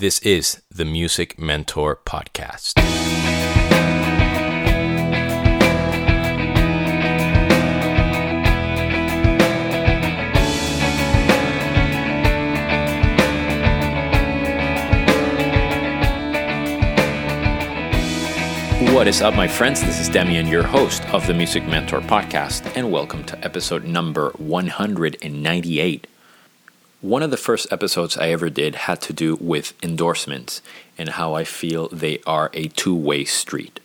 This is the Music Mentor Podcast. What is up, my friends? This is Demian, your host of the Music Mentor Podcast, and welcome to episode number 198. One of the first episodes I ever did had to do with endorsements and how I feel they are a two way street.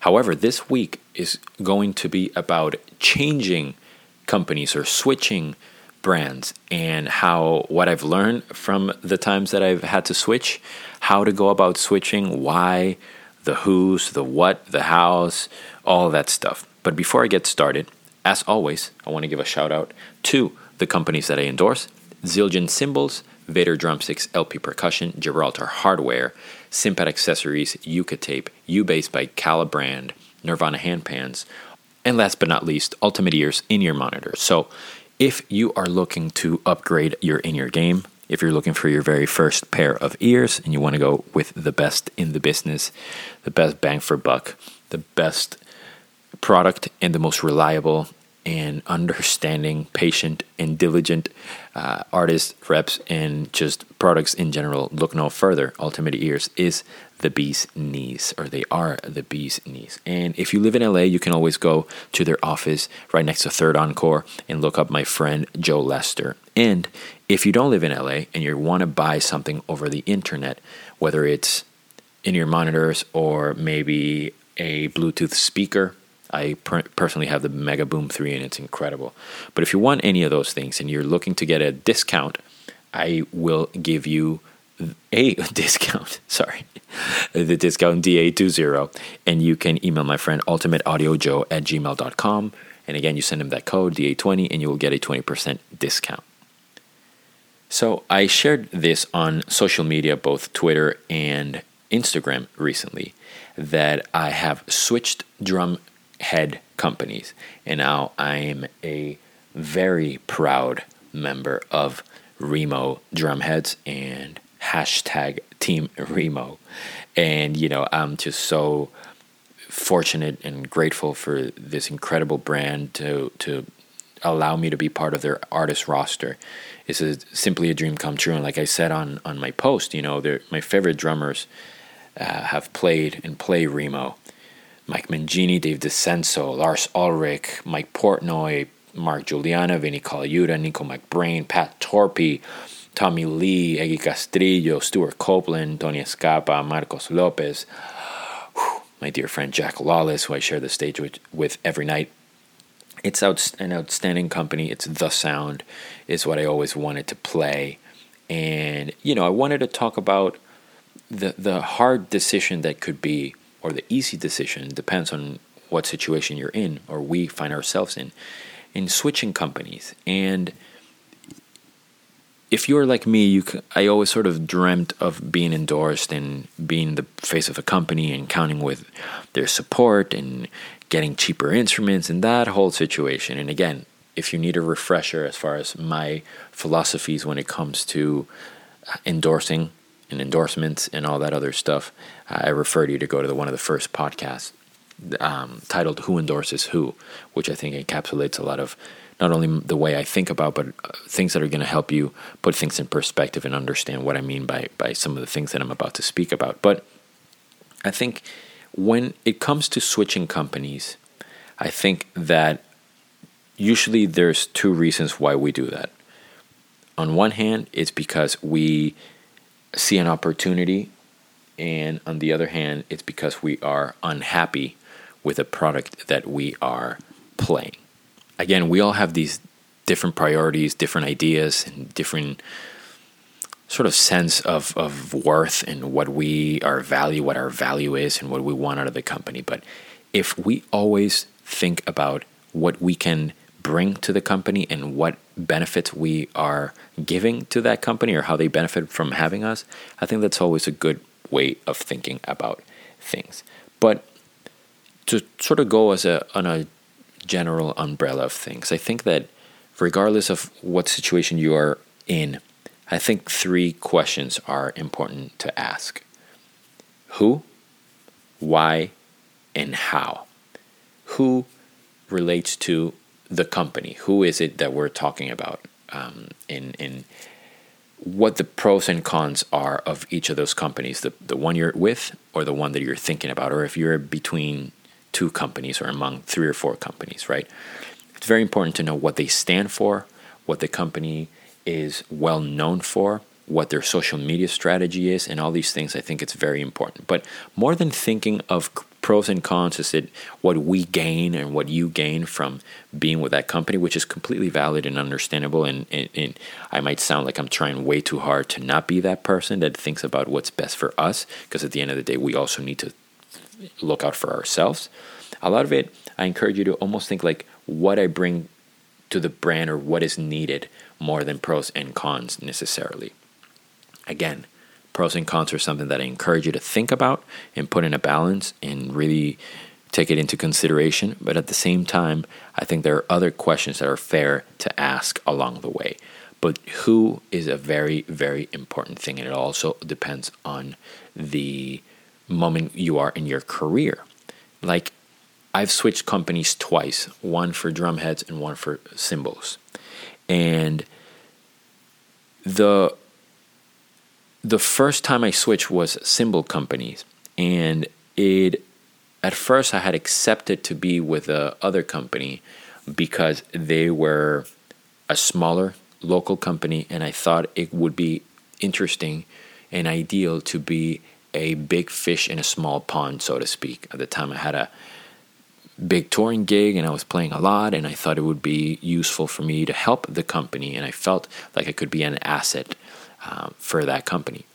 However, this week is going to be about changing companies or switching brands and how what I've learned from the times that I've had to switch, how to go about switching, why, the who's, the what, the how's, all that stuff. But before I get started, as always, I want to give a shout out to the companies that I endorse Zildjian Cymbals, Vater Drumsticks, LP Percussion, Gibraltar Hardware, Cympad Accessories, Yucca Tape, U-Bass by Kala Brand, Nirvana Handpans, and last but not least, Ultimate Ears in-ear monitors. So if you are looking to upgrade your in-ear game, if you're looking for your very first pair of ears and you want to go with the best in the business, the best bang for buck, the best product and the most reliable and understanding, patient, and diligent uh, artists, reps, and just products in general, look no further. Ultimate Ears is the bee's knees, or they are the bee's knees. And if you live in LA, you can always go to their office right next to Third Encore and look up my friend Joe Lester. And if you don't live in LA and you want to buy something over the internet, whether it's in-ear monitors or maybe a Bluetooth speaker, I per- personally have the Mega Boom 3 and it's incredible. But if you want any of those things and you're looking to get a discount, I will give you a discount. Sorry. The discount DA20. And you can email my friend ultimateaudiojoe at gmail.com. And again, you send him that code DA20 and you will get a 20% discount. So I shared this on social media, both Twitter and Instagram recently, that I have switched drum head companies. And now I am a very proud member of Remo Drumheads and hashtag Team Remo. And, you know, I'm just so fortunate and grateful for this incredible brand to, to allow me to be part of their artist roster. It's a, simply a dream come true. And like I said on, on my post, you know, my favorite drummers uh, have played and play Remo. Mike Mangini, Dave DiCenso, Lars Ulrich, Mike Portnoy, Mark Guiliana, Vinnie Colaiuta, Nicko McBrain, Pat Torpey, Tommy Lee, Eggy Castrillo, Stewart Copeland, Tony Escapa, Marcos Lopez, my dear friend Jack Lawless, who I share the stage with, with every night. It's out, an outstanding company. It's the sound, is what I always wanted to play. And, you know, I wanted to talk about the, the hard decision that could be or the easy decision depends on what situation you're in or we find ourselves in in switching companies. And if you're like me you I always sort of dreamt of being endorsed and being the face of a company and counting with their support and getting cheaper instruments and that whole situation. And again if you need a refresher as far as my philosophies when it comes to uh, endorsing and endorsements and all that other stuff, I refer you to go to the, one of the first podcasts um, titled "Who Endorses Who," which I think encapsulates a lot of not only the way I think about, but uh, things that are going to help you put things in perspective and understand what I mean by by some of the things that I'm about to speak about. But I think when it comes to switching companies, I think that usually there's two reasons why we do that. On one hand, it's because we see an opportunity, and on the other hand, it's because we are unhappy with a product that we are playing. Again, we all have these different priorities, different ideas, and different sort of sense of, of worth and what we our value, what our value is, and what we want out of the company. But if we always think about what we can bring to the company and what benefits we are giving to that company or how they benefit from having us, I think that's always a good way of thinking about things. But to sort of go as a on a general umbrella of things, I think that regardless of what situation you are in, I think three questions are important to ask who, why, and how. Who relates to the company? Who is it that we're talking about? Um, in, in what the pros and cons are of each of those companies the, the one you're with or the one that you're thinking about, or if you're between two companies or among three or four companies, right? It's very important to know what they stand for, what the company is well known for, what their social media strategy is, and all these things. I think it's very important. But more than thinking of pros and cons, is it what we gain and what you gain from being with that company, which is completely valid and understandable. And, and, and I might sound like I'm trying way too hard to not be that person that thinks about what's best for us, because at the end of the day, we also need to look out for ourselves. A lot of it, I encourage you to almost think like what I bring to the brand or what is needed more than pros and cons necessarily. Again, pros and cons are something that I encourage you to think about and put in a balance and really take it into consideration. But at the same time, I think there are other questions that are fair to ask along the way. But who is a very, very important thing, and it also depends on the moment you are in your career. Like I've switched companies twice, one for drumheads and one for cymbals. And the the first time I switched was cymbal companies and it at first I had accepted to be with a other company because they were a smaller local company and I thought it would be interesting and ideal to be a big fish in a small pond so to speak. At the time I had a big touring gig and I was playing a lot and I thought it would be useful for me to help the company and I felt like I could be an asset um, for that company.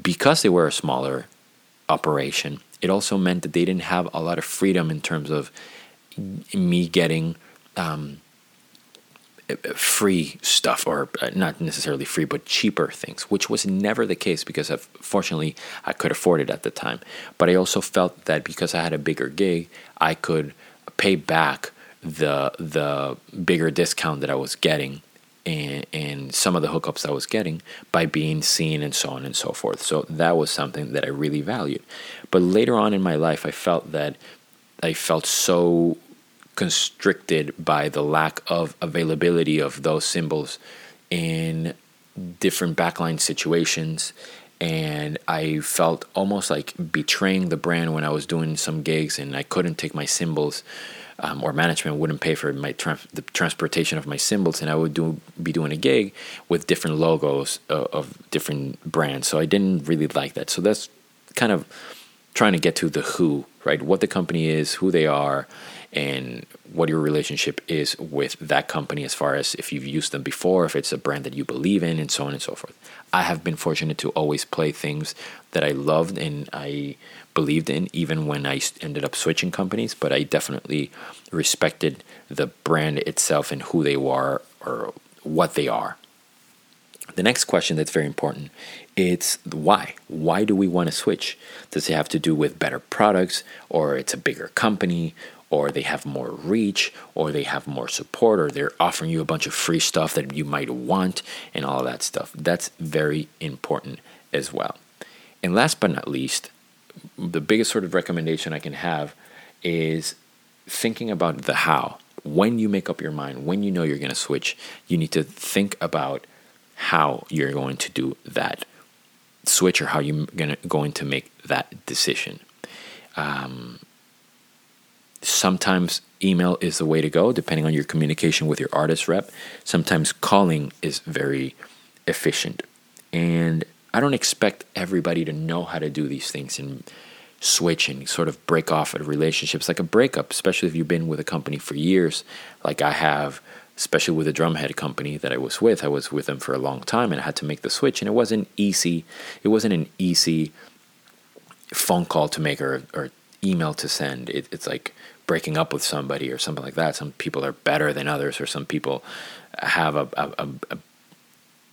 Because they were a smaller operation, it also meant that they didn't have a lot of freedom in terms of me getting um, free stuff or uh, not necessarily free but cheaper things which was never the case because fortunately i could afford it at the time but i also felt that because i had a bigger gig i could pay back the the bigger discount that i was getting and, and some of the hookups i was getting by being seen and so on and so forth. So that was something that i really valued. But later on in my life i felt that i felt so constricted by the lack of availability of those cymbals in different backline situations. And I felt almost like betraying the brand when I was doing some gigs and I couldn't take my cymbals um, or management wouldn't pay for my tra- the transportation of my cymbals, and I would do be doing a gig with different logos of, of different brands. So I didn't really like that. So that's kind of trying to get to the who right? What the company is who they are and what your relationship is with that company as far as if you've used them before, if it's a brand that you believe in, and so on and so forth. I have been fortunate to always play things that I loved and I believed in, even when I ended up switching companies, but I definitely respected the brand itself and who they were or what they are. The next question that's very important it's why. Why do we want to switch? Does it have to do with better products or it's a bigger company or they have more reach, or they have more support, or they're offering you a bunch of free stuff that you might want, and all of that stuff. That's very important as well. And last but not least, the biggest sort of recommendation I can have is thinking about the how. When you make up your mind, when you know you're going to switch, you need to think about how you're going to do that switch or how you're gonna, going to make that decision. Um, Sometimes email is the way to go, depending on your communication with your artist rep. Sometimes calling is very efficient. And I don't expect everybody to know how to do these things and switch and sort of break off a relationship. It's like a breakup, especially if you've been with a company for years, like I have, especially with a drumhead company that I was with. I was with them for a long time and I had to make the switch. And it wasn't easy. It wasn't an easy phone call to make or, or email to send. It, it's like breaking up with somebody or something like that. Some people are better than others, or some people have a, a, a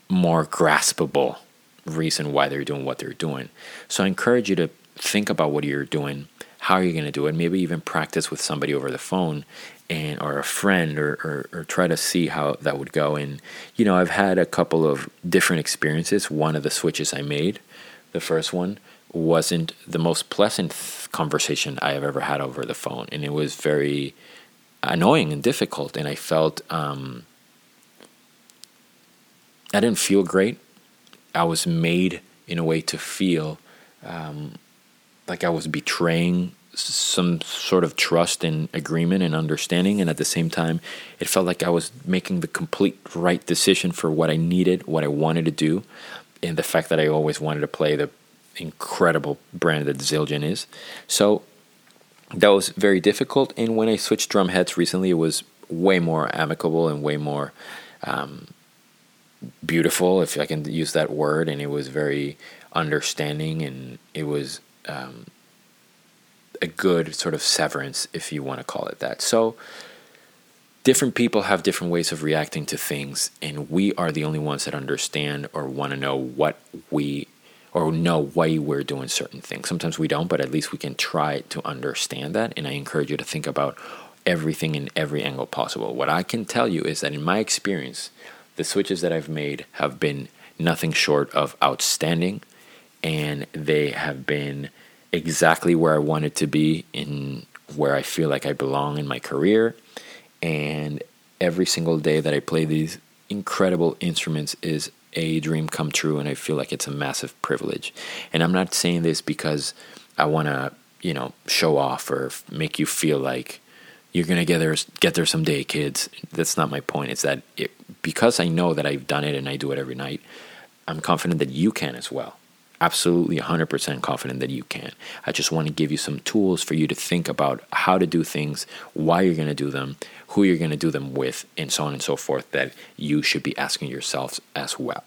more graspable reason why they're doing what they're doing. So I encourage you to think about what you're doing, how are you going to do it maybe even practice with somebody over the phone and or a friend or, or, or try to see how that would go and you know i've had a couple of different experiences one of the switches i made the first one wasn't the most pleasant conversation i have ever had over the phone. And it was very annoying and difficult. And i felt um, i didn't feel great. I was made in a way to feel um, like I was betraying some sort of trust and agreement and understanding. And at the same time it felt like I was making the complete right decision for what I needed, what I wanted to do, and the fact that I always wanted to play the incredible brand that Zildjian is. So that was very difficult and when I switched drum heads recently it was way more amicable and way more um, beautiful if I can use that word and it was very understanding and it was um, a good sort of severance, if you want to call it that. So, different people have different ways of reacting to things, and we are the only ones that understand or want to know what we or know why we're doing certain things. Sometimes we don't, but at least we can try to understand that. And I encourage you to think about everything in every angle possible. What I can tell you is that in my experience, the switches that I've made have been nothing short of outstanding and they have been exactly where I wanted to be in where I feel like I belong in my career. And every single day that I play these incredible instruments is a dream come true, and I feel like it's a massive privilege. And I'm not saying this because I want to, you know, show off or make you feel like you're gonna get there, get there someday, kids. That's not my point. It's that it, because I know that I've done it and I do it every night, I'm confident that you can as well absolutely 100% confident that you can. I just want to give you some tools for you to think about how to do things, why you're going to do them, who you're going to do them with, and so on and so forth that you should be asking yourselves as well.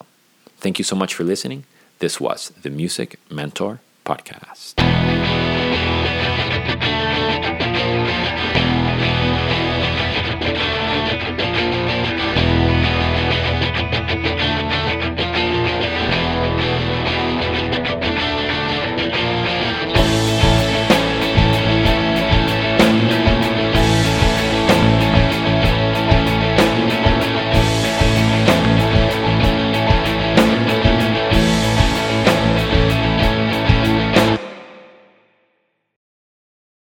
Thank you so much for listening. This was the Music Mentor Podcast.